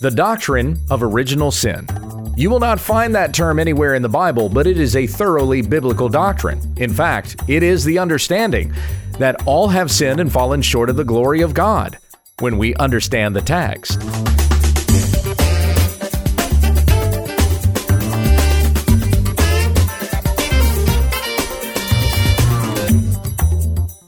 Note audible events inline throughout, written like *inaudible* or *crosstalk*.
The doctrine of original sin. You will not find that term anywhere in the Bible, but it is a thoroughly biblical doctrine. In fact, it is the understanding that all have sinned and fallen short of the glory of God when we understand the text.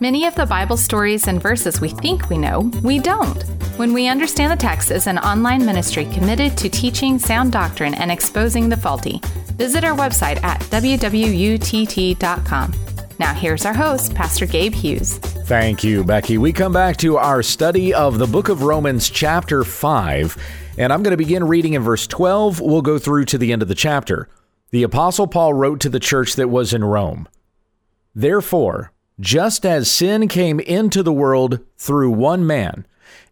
Many of the Bible stories and verses we think we know, we don't. When We Understand the Text is an online ministry committed to teaching sound doctrine and exposing the faulty. Visit our website at wwutt.com. Now, here's our host, Pastor Gabe Hughes. Thank you, Becky. We come back to our study of the book of Romans, chapter 5, and I'm going to begin reading in verse 12. We'll go through to the end of the chapter. The Apostle Paul wrote to the church that was in Rome Therefore, just as sin came into the world through one man,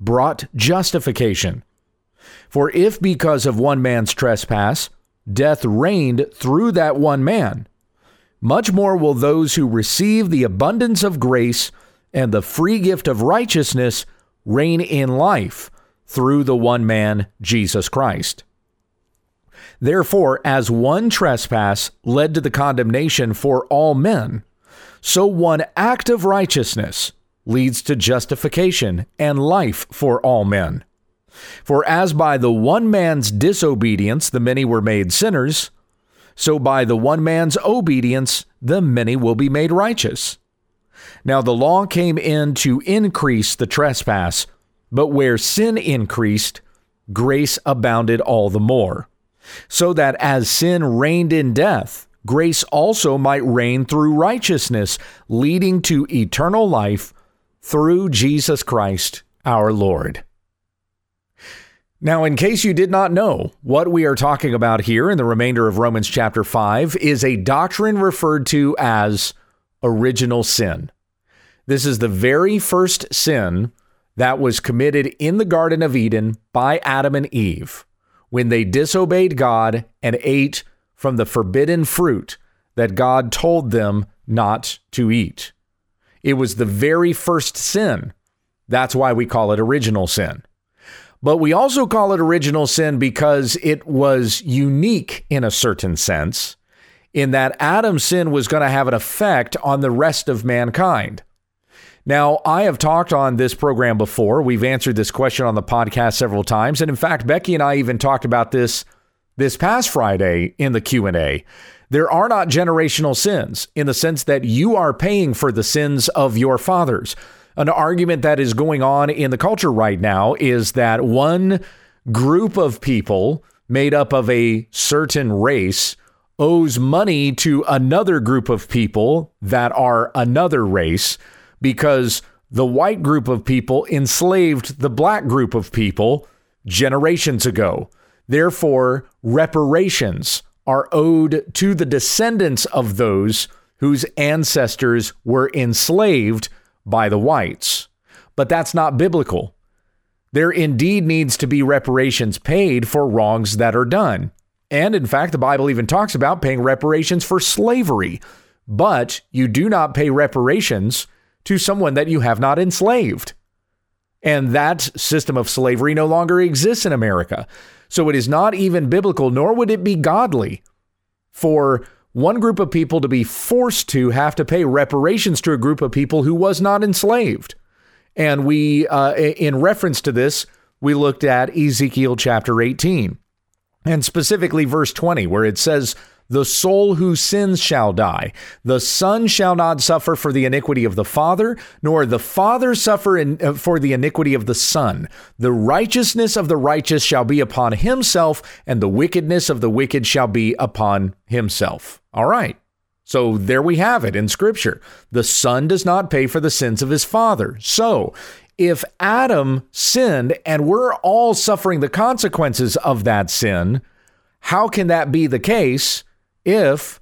brought justification. For if because of one man's trespass death reigned through that one man, much more will those who receive the abundance of grace and the free gift of righteousness reign in life through the one man, Jesus Christ. Therefore, as one trespass led to the condemnation for all men, so one act of righteousness leads to justification and life for all men. For as by the one man's disobedience the many were made sinners, so by the one man's obedience the many will be made righteous. Now the law came in to increase the trespass, but where sin increased, grace abounded all the more. So that as sin reigned in death, grace also might reign through righteousness, leading to eternal life through Jesus Christ our Lord. Now, in case you did not know, what we are talking about here in the remainder of Romans chapter 5 is a doctrine referred to as original sin. This is the very first sin that was committed in the Garden of Eden by Adam and Eve when they disobeyed God and ate from the forbidden fruit that God told them not to eat. It was the very first sin. That's why we call it original sin. But we also call it original sin because it was unique in a certain sense, in that Adam's sin was going to have an effect on the rest of mankind. Now, I have talked on this program before. We've answered this question on the podcast several times, and in fact, Becky and I even talked about this this past Friday in the Q&A. There are not generational sins in the sense that you are paying for the sins of your fathers. An argument that is going on in the culture right now is that one group of people made up of a certain race owes money to another group of people that are another race because the white group of people enslaved the black group of people generations ago. Therefore, reparations are owed to the descendants of those whose ancestors were enslaved by the whites. But that's not biblical. There indeed needs to be reparations paid for wrongs that are done. And in fact, the Bible even talks about paying reparations for slavery. But you do not pay reparations to someone that you have not enslaved. And that system of slavery no longer exists in America. So it is not even biblical, nor would it be godly for one group of people to be forced to have to pay reparations to a group of people who was not enslaved. And we, uh, in reference to this, we looked at Ezekiel chapter 18. And specifically, verse 20, where it says, the soul who sins shall die. The son shall not suffer for the iniquity of the father, nor the father suffer in, uh, for the iniquity of the son. The righteousness of the righteous shall be upon himself, and the wickedness of the wicked shall be upon himself. All right. So there we have it in scripture. The son does not pay for the sins of his father. So if Adam sinned and we're all suffering the consequences of that sin, how can that be the case if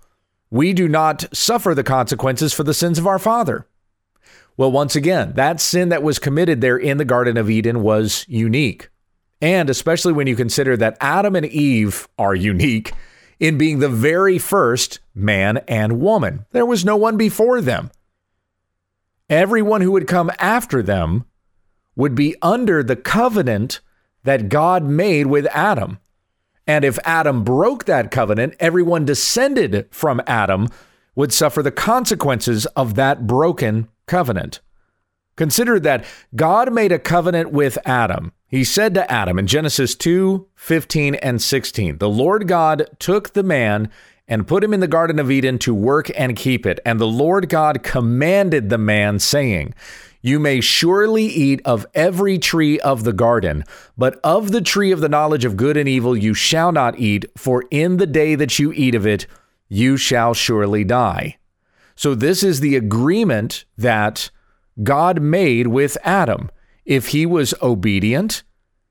we do not suffer the consequences for the sins of our father. Well, once again, that sin that was committed there in the Garden of Eden was unique. And especially when you consider that Adam and Eve are unique in being the very first man and woman. There was no one before them. Everyone who would come after them would be under the covenant that God made with Adam. And if Adam broke that covenant, everyone descended from Adam would suffer the consequences of that broken covenant. Consider that God made a covenant with Adam. He said to Adam in Genesis 2 15 and 16, The Lord God took the man and put him in the Garden of Eden to work and keep it. And the Lord God commanded the man, saying, you may surely eat of every tree of the garden, but of the tree of the knowledge of good and evil you shall not eat, for in the day that you eat of it, you shall surely die. So, this is the agreement that God made with Adam. If he was obedient,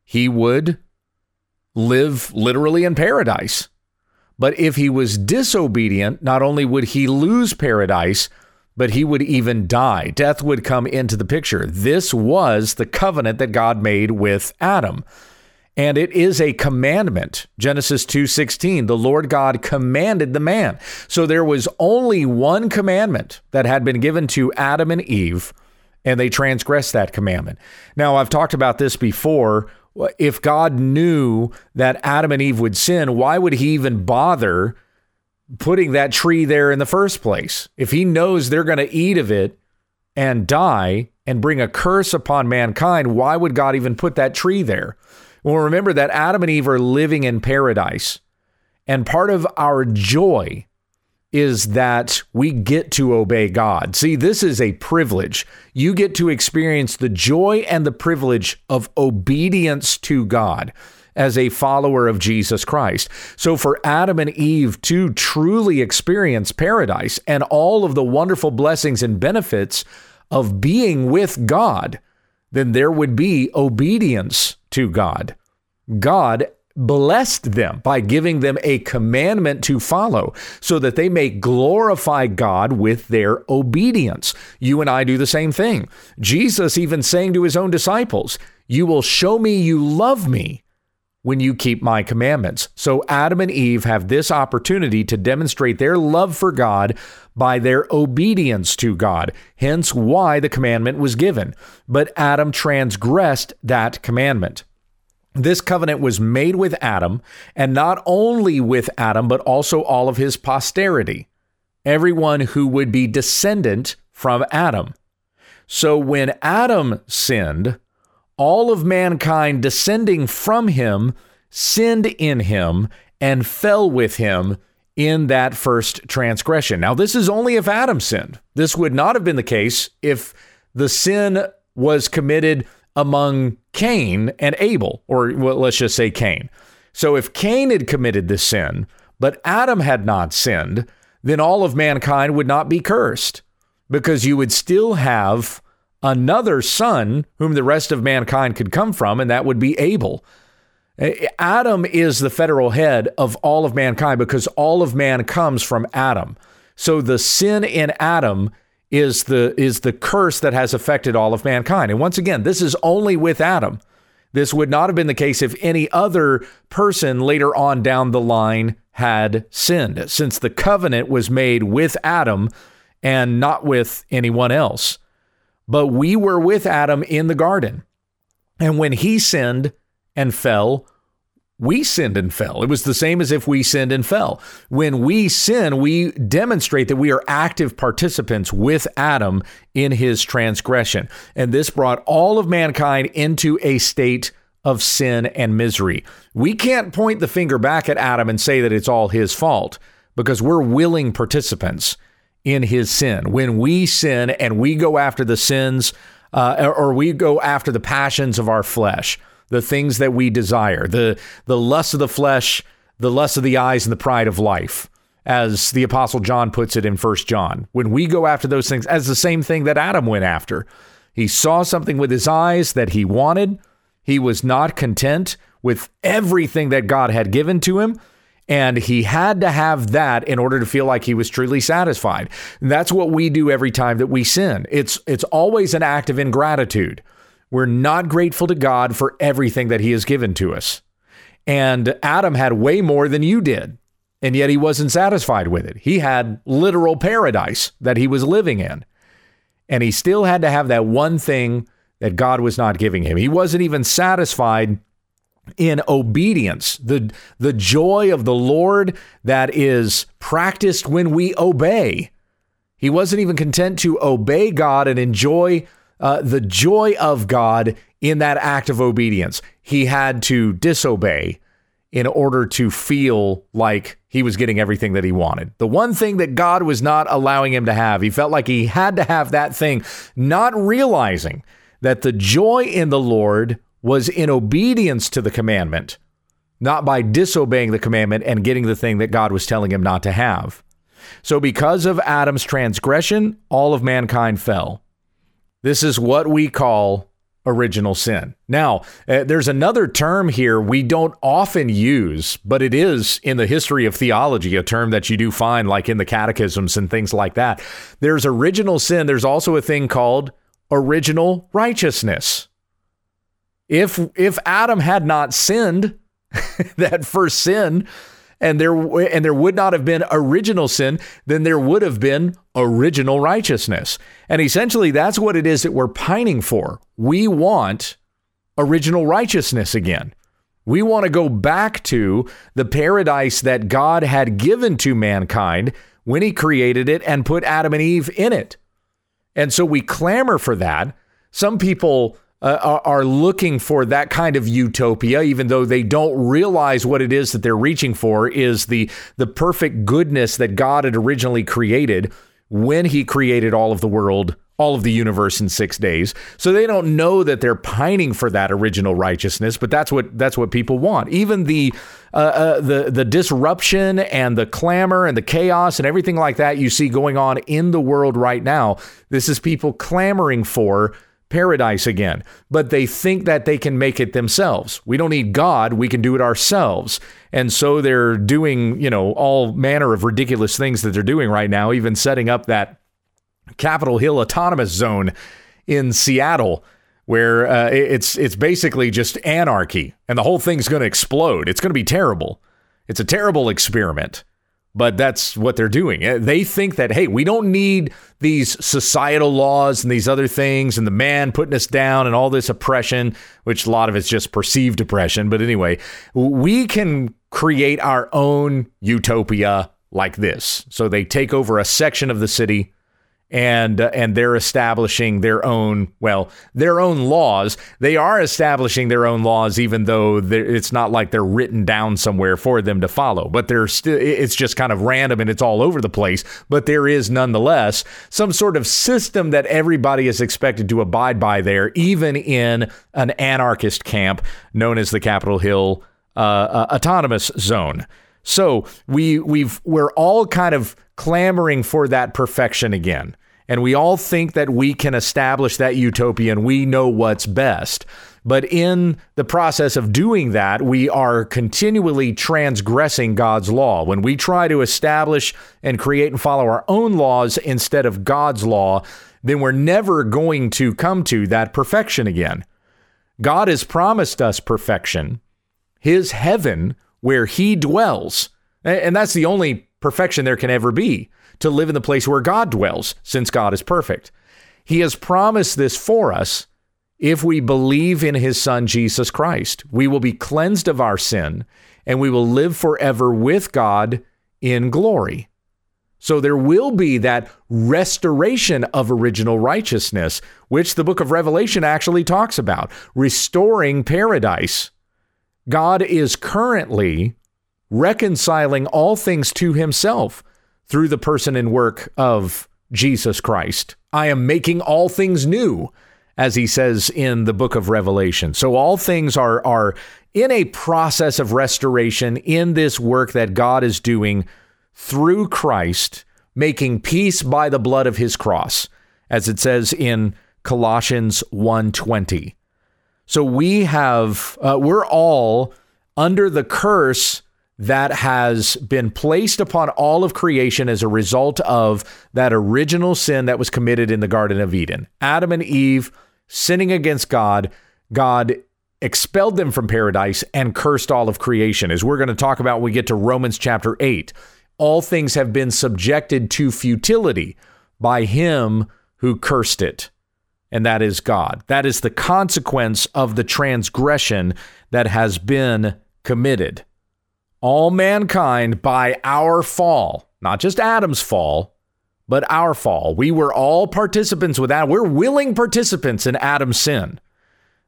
he would live literally in paradise. But if he was disobedient, not only would he lose paradise, but he would even die. Death would come into the picture. This was the covenant that God made with Adam. And it is a commandment. Genesis 2:16, the Lord God commanded the man. So there was only one commandment that had been given to Adam and Eve, and they transgressed that commandment. Now, I've talked about this before. If God knew that Adam and Eve would sin, why would he even bother putting that tree there in the first place. If he knows they're going to eat of it and die and bring a curse upon mankind, why would God even put that tree there? Well, remember that Adam and Eve are living in paradise. And part of our joy is that we get to obey God. See, this is a privilege. You get to experience the joy and the privilege of obedience to God as a follower of Jesus Christ. So, for Adam and Eve to truly experience paradise and all of the wonderful blessings and benefits of being with God, then there would be obedience to God. God blessed them by giving them a commandment to follow so that they may glorify God with their obedience. You and I do the same thing. Jesus even saying to his own disciples, You will show me you love me when you keep my commandments. So Adam and Eve have this opportunity to demonstrate their love for God by their obedience to God, hence why the commandment was given. But Adam transgressed that commandment. This covenant was made with Adam, and not only with Adam, but also all of his posterity, everyone who would be descendant from Adam. So when Adam sinned, all of mankind descending from him sinned in him and fell with him in that first transgression. Now, this is only if Adam sinned. This would not have been the case if the sin was committed among Cain and Abel, or well, let's just say Cain. So, if Cain had committed the sin, but Adam had not sinned, then all of mankind would not be cursed because you would still have another son whom the rest of mankind could come from, and that would be Abel. Adam is the federal head of all of mankind because all of man comes from Adam. So the sin in Adam is the is the curse that has affected all of mankind. And once again, this is only with Adam. This would not have been the case if any other person later on down the line had sinned, since the covenant was made with Adam and not with anyone else. But we were with Adam in the garden. And when he sinned and fell, we sinned and fell. It was the same as if we sinned and fell. When we sin, we demonstrate that we are active participants with Adam in his transgression. And this brought all of mankind into a state of sin and misery. We can't point the finger back at Adam and say that it's all his fault because we're willing participants in his sin. When we sin and we go after the sins uh, or we go after the passions of our flesh, the things that we desire, the the lust of the flesh, the lust of the eyes, and the pride of life, as the apostle John puts it in First John. When we go after those things, as the same thing that Adam went after, he saw something with his eyes that he wanted. He was not content with everything that God had given to him. And he had to have that in order to feel like he was truly satisfied. And that's what we do every time that we sin. It's it's always an act of ingratitude. We're not grateful to God for everything that he has given to us. And Adam had way more than you did. And yet he wasn't satisfied with it. He had literal paradise that he was living in. And he still had to have that one thing that God was not giving him. He wasn't even satisfied in obedience, the, the joy of the Lord that is practiced when we obey. He wasn't even content to obey God and enjoy uh, the joy of God in that act of obedience. He had to disobey in order to feel like he was getting everything that he wanted. The one thing that God was not allowing him to have, he felt like he had to have that thing, not realizing that the joy in the Lord was in obedience to the commandment, not by disobeying the commandment and getting the thing that God was telling him not to have. So, because of Adam's transgression, all of mankind fell. This is what we call original sin. Now, uh, there's another term here we don't often use, but it is in the history of theology a term that you do find, like in the catechisms and things like that. There's original sin. There's also a thing called original righteousness. If if Adam had not sinned, *laughs* that first sin, and there and there would not have been original sin, then there would have been original righteousness. And essentially that's what it is that we're pining for. We want original righteousness again. We want to go back to the paradise that God had given to mankind when he created it and put Adam and Eve in it. And so we clamor for that. Some people uh, are, looking for that kind of utopia, even though they don't realize what it is that they're reaching for is the the perfect goodness that God had originally created when He created all of the world, all of the universe in six days. So they don't know that they're pining for that original righteousness, but that's what that's what people want. Even the uh, uh, the the disruption and the clamor and the chaos and everything like that you see going on in the world right now. This is people clamoring for paradise again, but they think that they can make it themselves. We don't need God, we can do it ourselves. And so they're doing, you know, all manner of ridiculous things that they're doing right now, even setting up that Capitol Hill autonomous zone in Seattle where uh, it's it's basically just anarchy and the whole thing's going to explode. It's going to be terrible. It's a terrible experiment but that's what they're doing. Eh, they think that, hey, we don't need these societal laws and these other things and the man putting us down and all this oppression, which a lot of it's just perceived oppression. But anyway, we can create our own utopia like this. So they take over a section of the city and uh, and they're establishing their own well their own laws they are establishing their own laws even though it's not like they're written down somewhere for them to follow but they're still it's just kind of random and it's all over the place but there is nonetheless some sort of system that everybody is expected to abide by there even in an anarchist camp known as the Capitol Hill uh, uh, autonomous zone so we we've we're all kind of clamoring for that perfection again. And we all think that we can establish that utopia and we know what's best. But in the process of doing that, we are continually transgressing God's law. When we try to establish and create and follow our own laws instead of God's law, then we're never going to come to that perfection again. God has promised us perfection, His heaven where He dwells. And that's the only perfection there can ever be to live in the place where God dwells, since God is perfect. He has promised this for us if we believe in his son Jesus Christ. We will be cleansed of our sin and we will live forever with God in glory. So there will be that restoration of original righteousness, which the book of Revelation actually talks about, restoring paradise. God is currently reconciling all things to himself through the person and work of Jesus Christ. I am making all things new, as he says in the book of Revelation. So all things are, are in a process of restoration in this work that God is doing through Christ, making peace by the blood of his cross, as it says in Colossians 1:20. So we have uh, we're all under the curse that has been placed upon all of creation as a result of that original sin that was committed in the Garden of Eden. Adam and Eve sinning against God, God expelled them from paradise and cursed all of creation. As we're going to talk about when we get to Romans chapter 8 all things have been subjected to futility by him who cursed it, and that is God. That is the consequence of the transgression that has been committed. All mankind by our fall, not just Adam's fall, but our fall. We were all participants with that. We're willing participants in Adam's sin.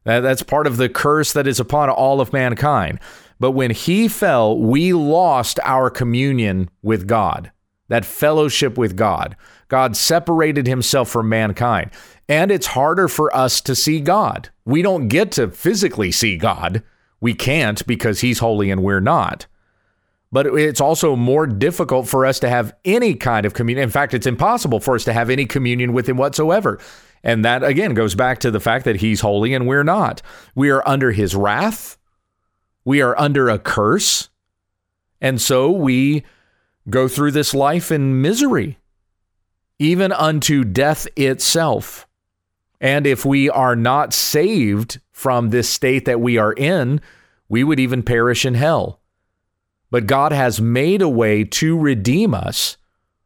That's part of the curse that is upon all of mankind. But when he fell, we lost our communion with God, that fellowship with God. God separated himself from mankind. And it's harder for us to see God. We don't get to physically see God. We can't because he's holy and we're not. But it's also more difficult for us to have any kind of communion. In fact, it's impossible for us to have any communion with him whatsoever. And that again goes back to the fact that he's holy and we're not. We are under his wrath. We are under a curse. And so we go through this life in misery, even unto death itself. And if we are not saved from this state that we are in, we would even perish in hell. But God has made a way to redeem us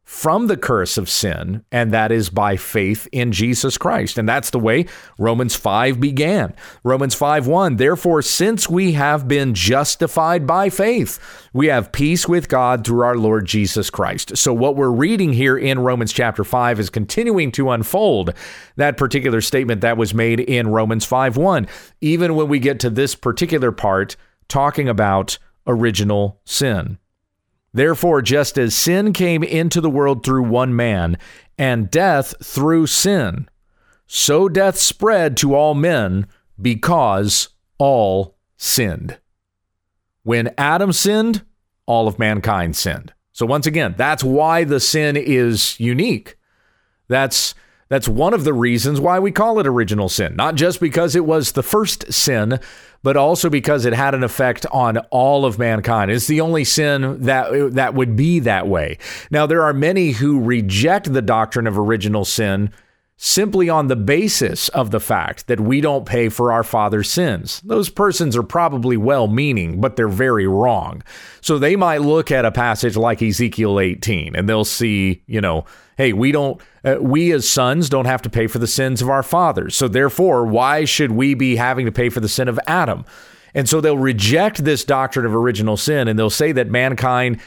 from the curse of sin, and that is by faith in Jesus Christ. And that's the way Romans 5 began. Romans 5 1, therefore, since we have been justified by faith, we have peace with God through our Lord Jesus Christ. So, what we're reading here in Romans chapter 5 is continuing to unfold that particular statement that was made in Romans 5 1, even when we get to this particular part talking about original sin. Therefore, just as sin came into the world through one man, and death through sin, so death spread to all men because all sinned. When Adam sinned, all of mankind sinned. So once again, that's why the sin is unique. That's that's one of the reasons why we call it original sin, not just because it was the first sin, but also because it had an effect on all of mankind. It's the only sin that that would be that way. Now there are many who reject the doctrine of original sin simply on the basis of the fact that we don't pay for our father's sins. Those persons are probably well meaning, but they're very wrong. So they might look at a passage like Ezekiel 18 and they'll see, you know, hey, we don't, uh, we as sons don't have to pay for the sins of our fathers. So therefore, why should we be having to pay for the sin of Adam? And so they'll reject this doctrine of original sin and they'll say that mankind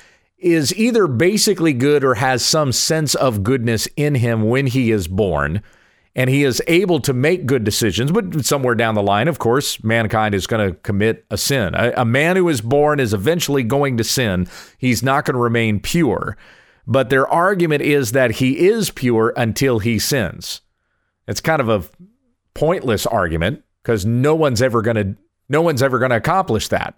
is either basically good or has some sense of goodness in him when he is born and he is able to make good decisions. But somewhere down the line, of course, mankind is going to commit a sin. A, a, man who is born is eventually going to sin. He's not going to remain pure. But their argument is that he is pure until he sins. It's kind of a pointless argument because no one's ever going to no one's ever going to accomplish that.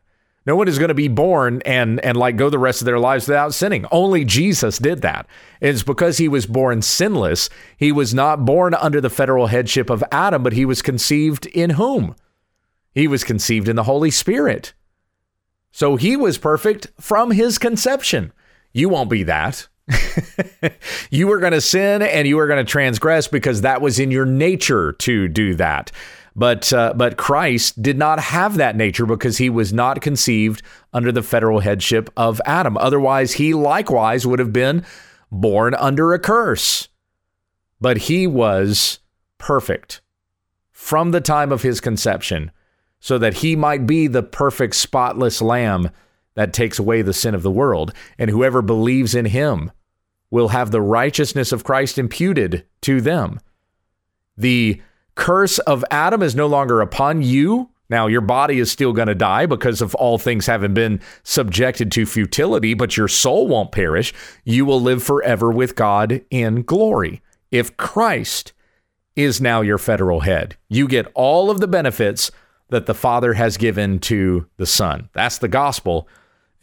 No one is going to be born and and like go the rest of their lives without sinning. Only Jesus did that. It's because he was born sinless. He was not born under the federal headship of Adam, but he was conceived in whom? He was conceived in the Holy Spirit. So he was perfect from his conception. You won't be that. *laughs* you were going to sin and you were going to transgress because that was in your nature to do that. But uh, but Christ did not have that nature because he was not conceived under the federal headship of Adam. Otherwise, he likewise would have been born under a curse. But he was perfect from the time of his conception, so that he might be the perfect, spotless lamb that takes away the sin of the world. And whoever believes in him will have the righteousness of Christ imputed to them. The curse of Adam is no longer upon you. Now, your body is still going to die because of all things having been subjected to futility, but your soul won't perish. You will live forever with God in glory. If Christ is now your federal head, you get all of the benefits that the Father has given to the Son. That's the gospel.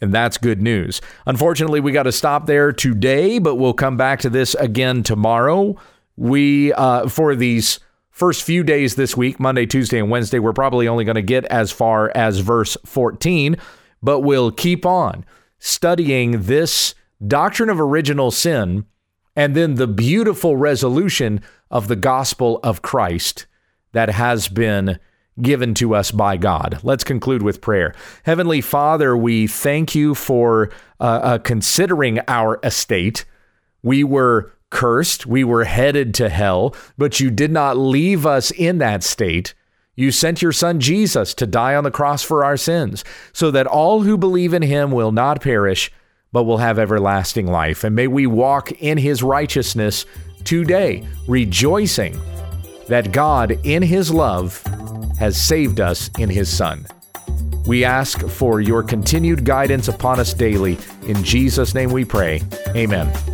And that's good news. Unfortunately, we got to stop there today, but we'll come back to this again tomorrow. We, uh, for these first few days this week, Monday, Tuesday, and Wednesday, we're probably only going to get as far as verse 14, but we'll keep on studying this doctrine of original sin and then the beautiful resolution of the gospel of Christ that has been given to us by God. Let's conclude with prayer. Heavenly Father, we thank you for uh, uh, considering our estate. We were cursed. We were headed to hell, but you did not leave us in that state. You sent your son Jesus to die on the cross for our sins, so that all who believe in him will not perish, but will have everlasting life. And may we walk in his righteousness today, rejoicing that God, in his love, has saved us in his son. We ask for your continued guidance upon us daily. In Jesus' name we pray. Amen.